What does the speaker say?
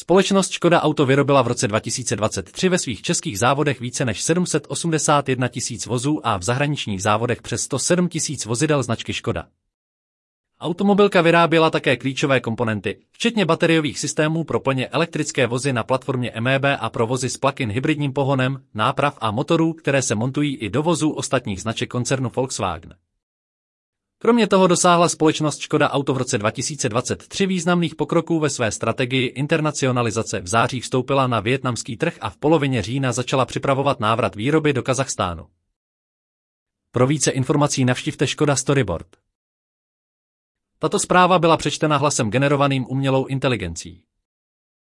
Společnost Škoda Auto vyrobila v roce 2023 ve svých českých závodech více než 781 tisíc vozů a v zahraničních závodech přes 107 tisíc vozidel značky Škoda. Automobilka vyráběla také klíčové komponenty, včetně bateriových systémů pro plně elektrické vozy na platformě MEB a pro vozy s plug-in hybridním pohonem, náprav a motorů, které se montují i do vozů ostatních značek koncernu Volkswagen. Kromě toho dosáhla společnost Škoda Auto v roce 2023 významných pokroků ve své strategii internacionalizace. V září vstoupila na vietnamský trh a v polovině října začala připravovat návrat výroby do Kazachstánu. Pro více informací navštivte Škoda Storyboard. Tato zpráva byla přečtena hlasem generovaným umělou inteligencí.